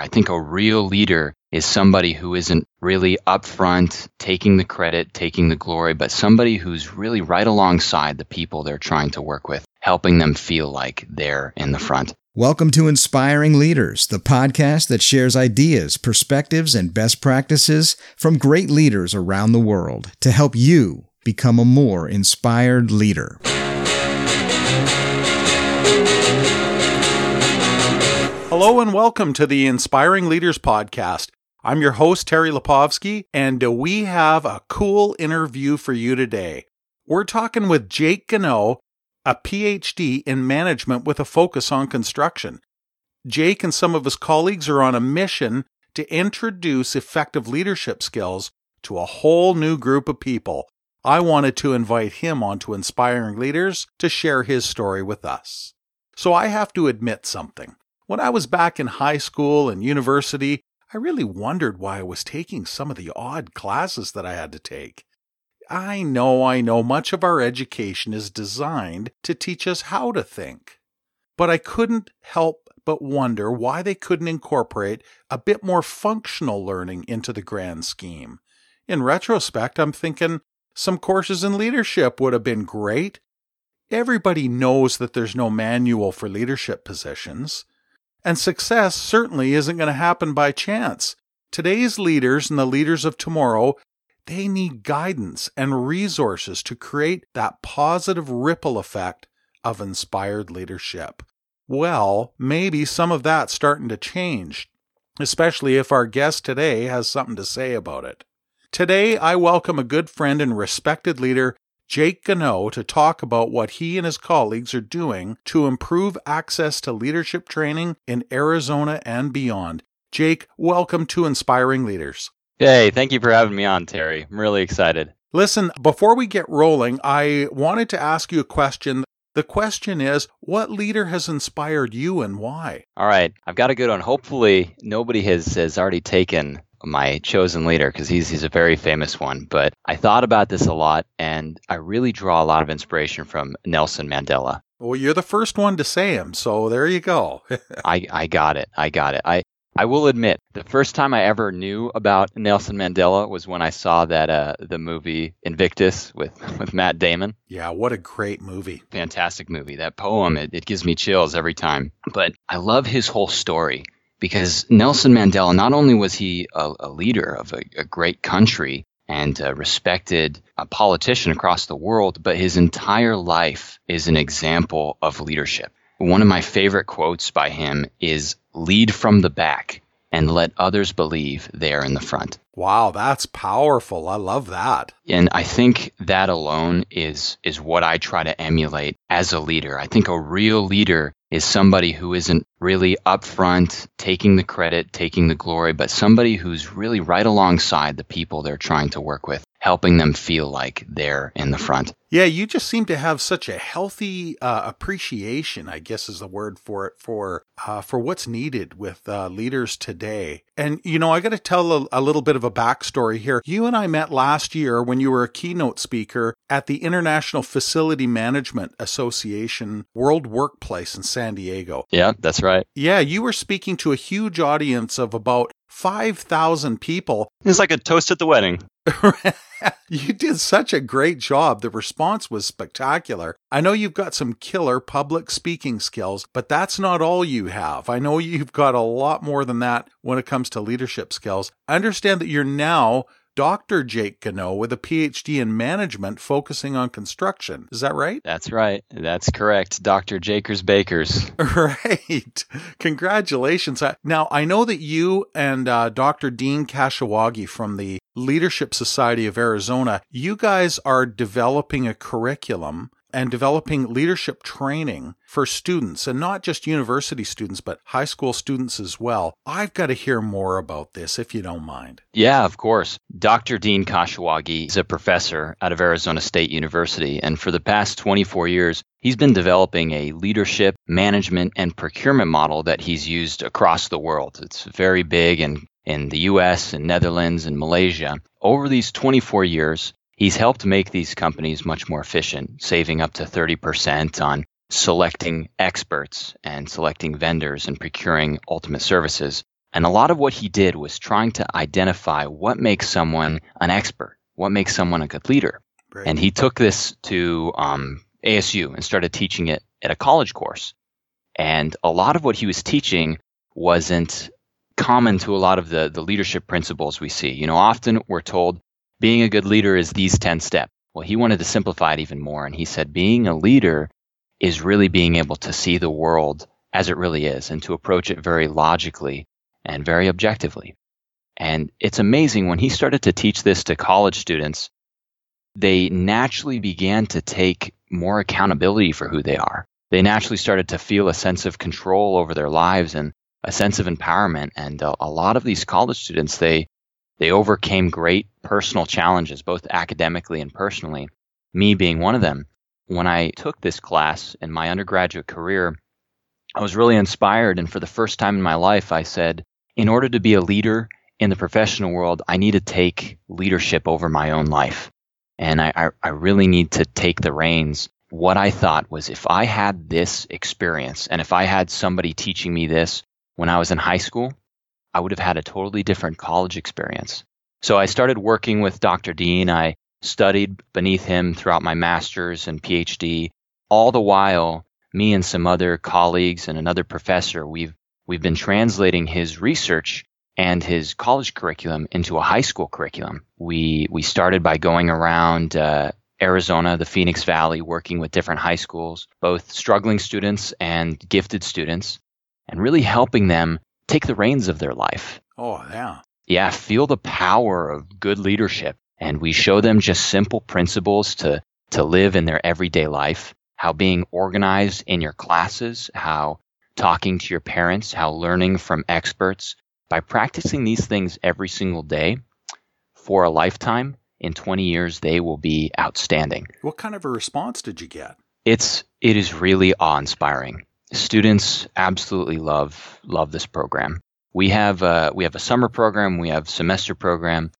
I think a real leader is somebody who isn't really upfront, taking the credit, taking the glory, but somebody who's really right alongside the people they're trying to work with, helping them feel like they're in the front. Welcome to Inspiring Leaders, the podcast that shares ideas, perspectives, and best practices from great leaders around the world to help you become a more inspired leader. Hello and welcome to the Inspiring Leaders Podcast. I'm your host, Terry Lipovski, and we have a cool interview for you today. We're talking with Jake Gunnoe, a PhD in management with a focus on construction. Jake and some of his colleagues are on a mission to introduce effective leadership skills to a whole new group of people. I wanted to invite him onto Inspiring Leaders to share his story with us. So I have to admit something. When I was back in high school and university, I really wondered why I was taking some of the odd classes that I had to take. I know, I know, much of our education is designed to teach us how to think. But I couldn't help but wonder why they couldn't incorporate a bit more functional learning into the grand scheme. In retrospect, I'm thinking some courses in leadership would have been great. Everybody knows that there's no manual for leadership positions. And success certainly isn't going to happen by chance. Today's leaders and the leaders of tomorrow, they need guidance and resources to create that positive ripple effect of inspired leadership. Well, maybe some of that's starting to change, especially if our guest today has something to say about it. Today, I welcome a good friend and respected leader Jake Gunnoe to talk about what he and his colleagues are doing to improve access to leadership training in Arizona and beyond. Jake, welcome to Inspiring Leaders. Hey, thank you for having me on, Terry. I'm really excited. Listen, before we get rolling, I wanted to ask you a question. The question is, what leader has inspired you and why? All right, I've got a good one. Hopefully, nobody has, has already taken my chosen leader because he's he's a very famous one. But I thought about this a lot, and I really draw a lot of inspiration from Nelson Mandela. Well, you're the first one to say him, so there you go. I I got it. I got it. I I will admit, the first time I ever knew about Nelson Mandela was when I saw that uh, the movie Invictus with, with Matt Damon. Yeah, what a great movie. Fantastic movie. That poem, it, it gives me chills every time. But I love his whole story because Nelson Mandela, not only was he a, a leader of a, a, great country and a respected a politician across the world, but his entire life is an example of leadership. One of my favorite quotes by him is lead from the back and let others believe they are in the front. Wow, that's powerful. I love that. And I think that alone is is what I try to emulate as a leader. I think a real leader is somebody who isn't really upfront, taking the credit, taking the glory, but somebody who's really right alongside the people they're trying to work with, helping them feel like they're in the front. Yeah, you just seem to have such a healthy uh, appreciation, I guess is the word for it, for uh, for what's needed with uh, leaders today. And you know, I got to tell a, a little bit of a backstory here. You and I met last year when you were a keynote speaker at the International Facility Management Association World Workplace in San Diego. Yeah, that's right. Yeah, you were speaking to a huge audience of about 5,000 people. It's like a toast at the wedding. you did such a great job. The response was spectacular. I know you've got some killer public speaking skills, but that's not all you have. I know you've got a lot more than that when it comes to leadership skills. I understand that you're now Dr. Jake Gunnoe with a PhD in management focusing on construction. Is that right? That's right. That's correct. Dr. Jakers Bakers. Right. Congratulations. Now, I know that you and uh, Dr. Dean Kashiwagi from the Leadership Society of Arizona, you guys are developing a curriculum and developing leadership training for students and not just university students, but high school students as well. I've got to hear more about this if you don't mind. Yeah, of course. Dr. Dean Kashiwagi is a professor out of Arizona State University, and for the past 24 years, he's been developing a leadership, management, and procurement model that he's used across the world. It's very big and in the US and Netherlands and Malaysia. Over these 24 years, He's helped make these companies much more efficient, saving up to 30% on selecting experts and selecting vendors and procuring ultimate services. And a lot of what he did was trying to identify what makes someone an expert, what makes someone a good leader. Right. And he took this to um, ASU and started teaching it at a college course. And a lot of what he was teaching wasn't common to a lot of the, the leadership principles we see. You know, often we're told being a good leader is these 10 steps. Well, he wanted to simplify it even more. And he said being a leader is really being able to see the world as it really is and to approach it very logically and very objectively. And it's amazing when he started to teach this to college students, they naturally began to take more accountability for who they are. They naturally started to feel a sense of control over their lives and a sense of empowerment. And a, a lot of these college students, they they overcame great personal challenges, both academically and personally. Me being one of them. When I took this class in my undergraduate career, I was really inspired. And for the first time in my life, I said, in order to be a leader in the professional world, I need to take leadership over my own life. And I, I, I really need to take the reins. What I thought was if I had this experience and if I had somebody teaching me this when I was in high school, I would have had a totally different college experience. So I started working with Dr. Dean. I studied beneath him throughout my master's and PhD. All the while, me and some other colleagues and another professor, we've we've been translating his research and his college curriculum into a high school curriculum. We we started by going around uh, Arizona, the Phoenix Valley, working with different high schools, both struggling students and gifted students, and really helping them take the reins of their life. Oh, yeah. Yeah, feel the power of good leadership. And we show them just simple principles to, to live in their everyday life, how being organized in your classes, how talking to your parents, how learning from experts. By practicing these things every single day for a lifetime, in 20 years, they will be outstanding. What kind of a response did you get? It's, it is really awe inspiring students absolutely love love this program. We have a, we have a summer program, we have semester program,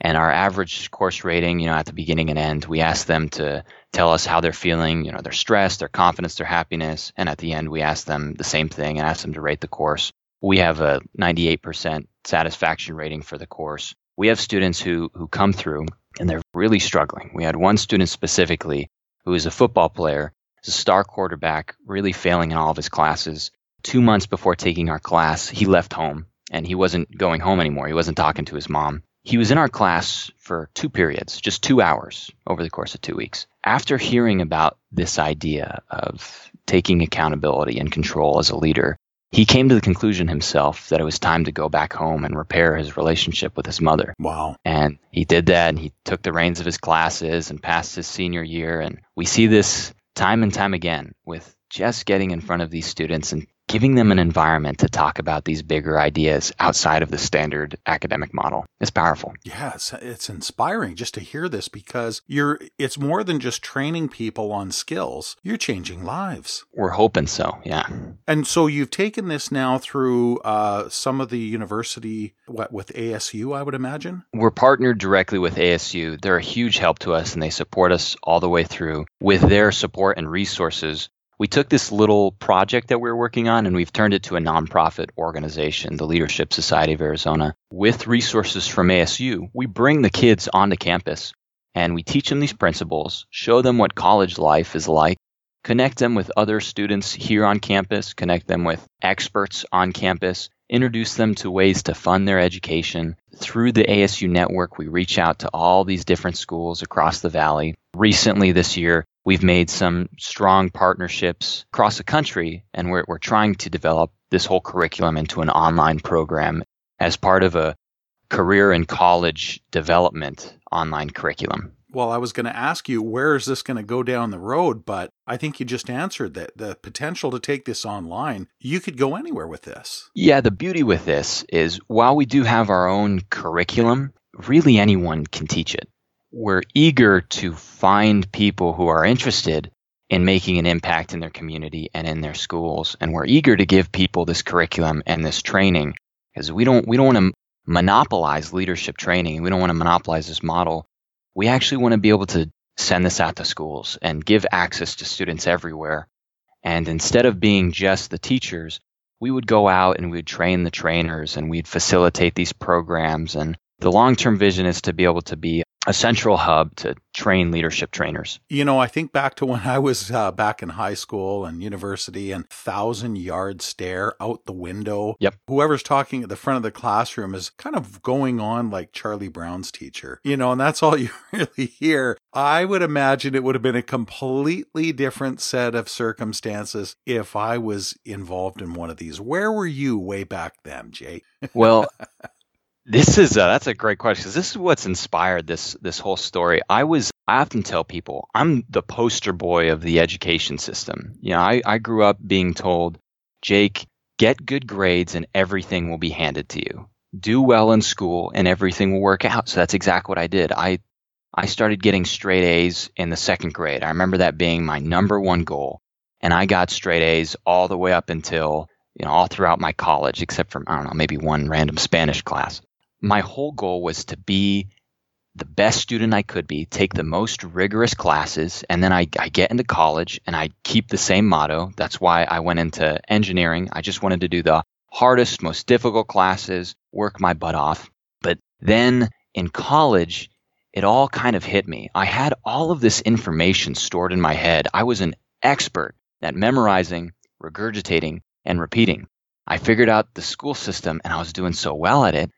and our average course rating, you know, at the beginning and end, we ask them to tell us how they're feeling, you know, their stress, their confidence, their happiness, and at the end we ask them the same thing and ask them to rate the course. We have a 98% satisfaction rating for the course. We have students who who come through and they're really struggling. We had one student specifically who is a football player He's a star quarterback, really failing in all of his classes. Two months before taking our class, he left home and he wasn't going home anymore. He wasn't talking to his mom. He was in our class for two periods, just two hours over the course of two weeks. After hearing about this idea of taking accountability and control as a leader, he came to the conclusion himself that it was time to go back home and repair his relationship with his mother. Wow. And he did that and he took the reins of his classes and passed his senior year. And we see this time and time again with just getting in front of these students and giving them an environment to talk about these bigger ideas outside of the standard academic model is powerful. Yeah, it's, it's inspiring just to hear this because you're it's more than just training people on skills. You're changing lives. We're hoping so, yeah. And so you've taken this now through uh, some of the university what with ASU, I would imagine. We're partnered directly with ASU. They're a huge help to us and they support us all the way through with their support and resources we took this little project that we were working on and we've turned it to a nonprofit organization, the Leadership Society of Arizona. With resources from ASU, we bring the kids onto campus and we teach them these principles, show them what college life is like, connect them with other students here on campus, connect them with experts on campus, introduce them to ways to fund their education. Through the ASU network, we reach out to all these different schools across the valley. Recently this year, We've made some strong partnerships across the country, and we're, we're trying to develop this whole curriculum into an online program as part of a career and college development online curriculum. Well, I was going to ask you, where is this going to go down the road? But I think you just answered that the potential to take this online, you could go anywhere with this. Yeah, the beauty with this is while we do have our own curriculum, really anyone can teach it we're eager to find people who are interested in making an impact in their community and in their schools. And we're eager to give people this curriculum and this training because we don't we don't want to monopolize leadership training. We don't want to monopolize this model. We actually want to be able to send this out to schools and give access to students everywhere. And instead of being just the teachers we would go out and we would train the trainers and we'd facilitate these programs. And the long term vision is to be able to be a central hub to train leadership trainers. You know, I think back to when I was uh, back in high school and university and thousand yard stare out the window. Yep. Whoever's talking at the front of the classroom is kind of going on like Charlie Brown's teacher, you know, and that's all you really hear. I would imagine it would have been a completely different set of circumstances if I was involved in one of these. Where were you way back then, Jay? Well, this is a, that's a great question because this is what's inspired this this whole story. I was I often tell people I'm the poster boy of the education system. You know, I, I grew up being told, Jake, get good grades and everything will be handed to you. Do well in school and everything will work out. So that's exactly what I did. I I started getting straight A's in the second grade. I remember that being my number one goal. And I got straight A's all the way up until, you know, all throughout my college, except for, I don't know, maybe one random Spanish class my whole goal was to be the best student I could be, take the most rigorous classes, and then I, I, get into college and I keep the same motto. That's why I went into engineering. I just wanted to do the hardest, most difficult classes, work my butt off. But then in college, it all kind of hit me. I had all of this information stored in my head. I was an expert at memorizing, regurgitating, and repeating. I figured out the school system and I was doing so well at it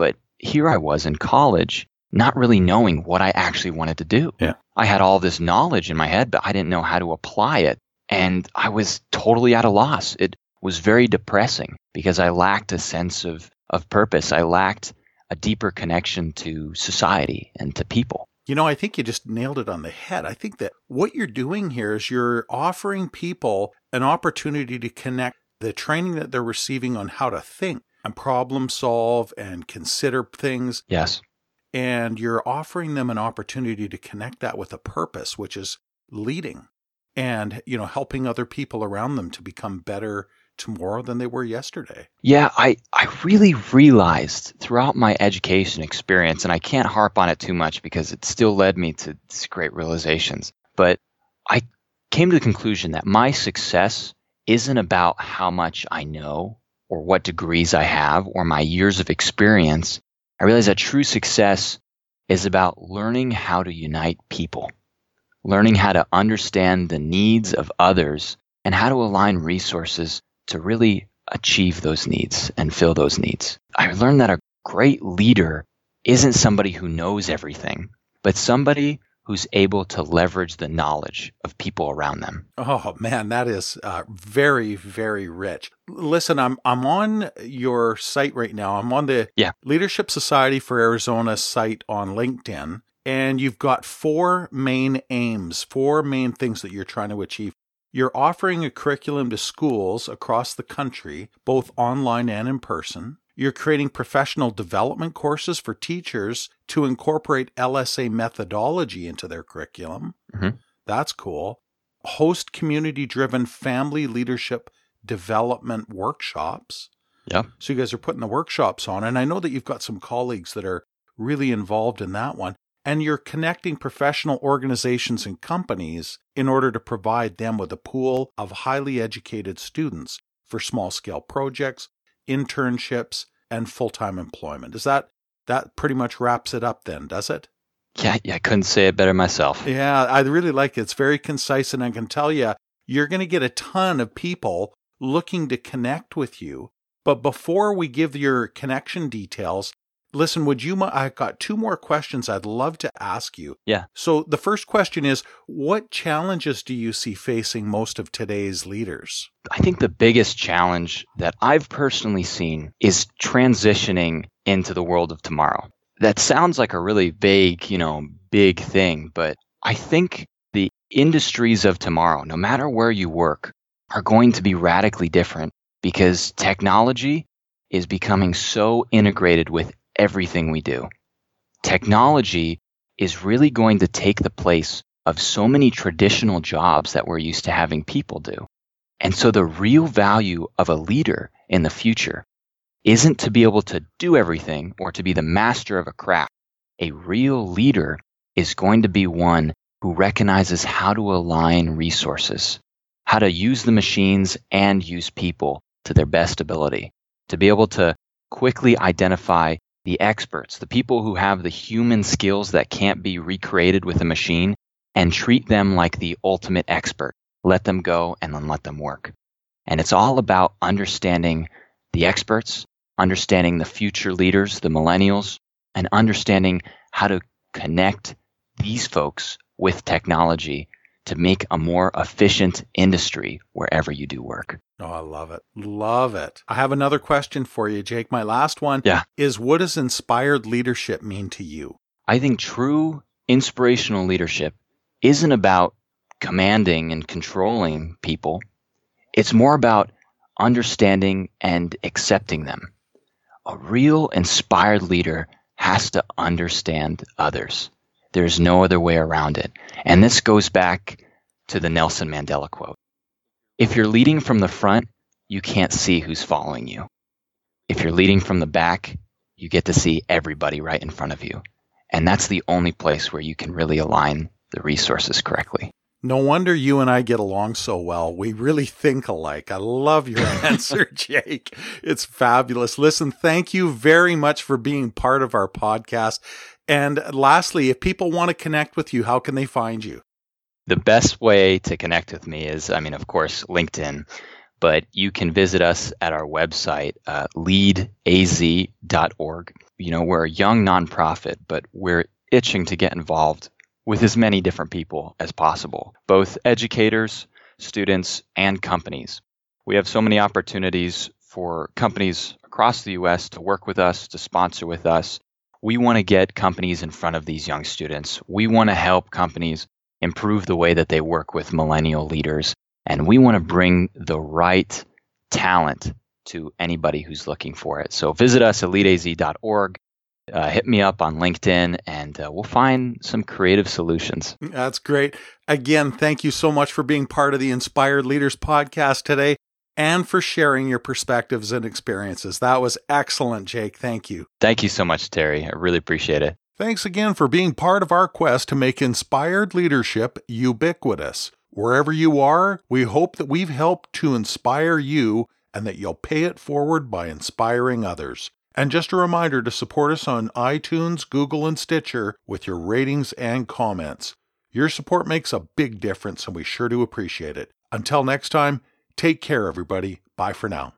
but here I was in college, not really knowing what I actually wanted to do. Yeah. I had all this knowledge in my head, but I didn't know how to apply it. And I was totally at a loss. It was very depressing because I lacked a sense of, of purpose. I lacked a deeper connection to society and to people. You know, I think you just nailed it on the head. I think that what you're doing here is you're offering people an opportunity to connect the training that they're receiving on how to think and problem solve and consider things. Yes. And you're offering them an opportunity to connect that with a purpose, which is leading and, you know, helping other people around them to become better tomorrow than they were yesterday. Yeah, I, I really realized throughout my education experience, and I can't harp on it too much because it still led me to these great realizations, but I came to the conclusion that my success isn't about how much I know or what degrees I have or my years of experience, I realize that true success is about learning how to unite people, learning how to understand the needs of others and how to align resources to really achieve those needs and fill those needs. I learned that a great leader isn't somebody who knows everything, but somebody who's able to leverage the knowledge of people around them. Oh man, that is uh, very very rich. Listen, I'm I'm on your site right now. I'm on the yeah. Leadership Society for Arizona site on LinkedIn, and you've got four main aims, four main things that you're trying to achieve. You're offering a curriculum to schools across the country, both online and in person. You're creating professional development courses for teachers to incorporate LSA methodology into their curriculum. Mm-hmm. That's cool. Host community driven family leadership development workshops. Yeah. So you guys are putting the workshops on. And I know that you've got some colleagues that are really involved in that one. And you're connecting professional organizations and companies in order to provide them with a pool of highly educated students for small scale projects, internships, and full-time employment. Is that that pretty much wraps it up then, does it? Yeah, yeah, I couldn't say it better myself. Yeah, I really like it. It's very concise and I can tell you you're going to get a ton of people looking to connect with you. But before we give your connection details, Listen, would you? I've got two more questions I'd love to ask you. Yeah. So the first question is What challenges do you see facing most of today's leaders? I think the biggest challenge that I've personally seen is transitioning into the world of tomorrow. That sounds like a really vague, you know, big thing, but I think the industries of tomorrow, no matter where you work, are going to be radically different because technology is becoming so integrated with everything we do. Technology is really going to take the place of so many traditional jobs that we're used to having people do. And so the real value of a leader in the future isn't to be able to do everything or to be the master of a craft. A real leader is going to be one who recognizes how to align resources, how to use the machines and use people to their best ability, to be able to quickly identify the experts, the people who have the human skills that can't be recreated with a machine, and treat them like the ultimate expert. Let them go and then let them work. And it's all about understanding the experts, understanding the future leaders, the millennials, and understanding how to connect these folks with technology to make a more efficient industry wherever you do work. Oh, I love it. Love it. I have another question for you, Jake. My last one yeah. is what does inspired leadership mean to you? I think true inspirational leadership isn't about commanding and controlling people. It's more about understanding and accepting them. A real inspired leader has to understand others. There's no other way around it. And this goes back to the Nelson Mandela quote. If you're leading from the front, you can't see who's following you. If you're leading from the back, you get to see everybody right in front of you. And that's the only place where you can really align the resources correctly. No wonder you and I get along so well. We really think alike. I love your answer, Jake. It's fabulous. Listen, thank you very much for being part of our podcast. And lastly, if people want to connect with you, how can they find you? The best way to connect with me is, I mean, of course, LinkedIn, but you can visit us at our website, uh, leadaz.org. You know, we're a young nonprofit, but we're itching to get involved with as many different people as possible, both educators, students, and companies. We have so many opportunities for companies across the US to work with us, to sponsor with us. We want to get companies in front of these young students. We want to help companies improve the way that they work with millennial leaders. And we want to bring the right talent to anybody who's looking for it. So visit us at leadaz.org uh, hit me up on LinkedIn and uh, we'll find some creative solutions. That's great. Again, thank you so much for being part of the Inspired Leaders podcast today and for sharing your perspectives and experiences. That was excellent, Jake. Thank you. Thank you so much, Terry. I really appreciate it. Thanks again for being part of our quest to make inspired leadership ubiquitous. Wherever you are, we hope that we've helped to inspire you and that you'll pay it forward by inspiring others. And just a reminder to support us on iTunes, Google, and Stitcher with your ratings and comments. Your support makes a big difference, and we sure do appreciate it. Until next time, take care, everybody. Bye for now.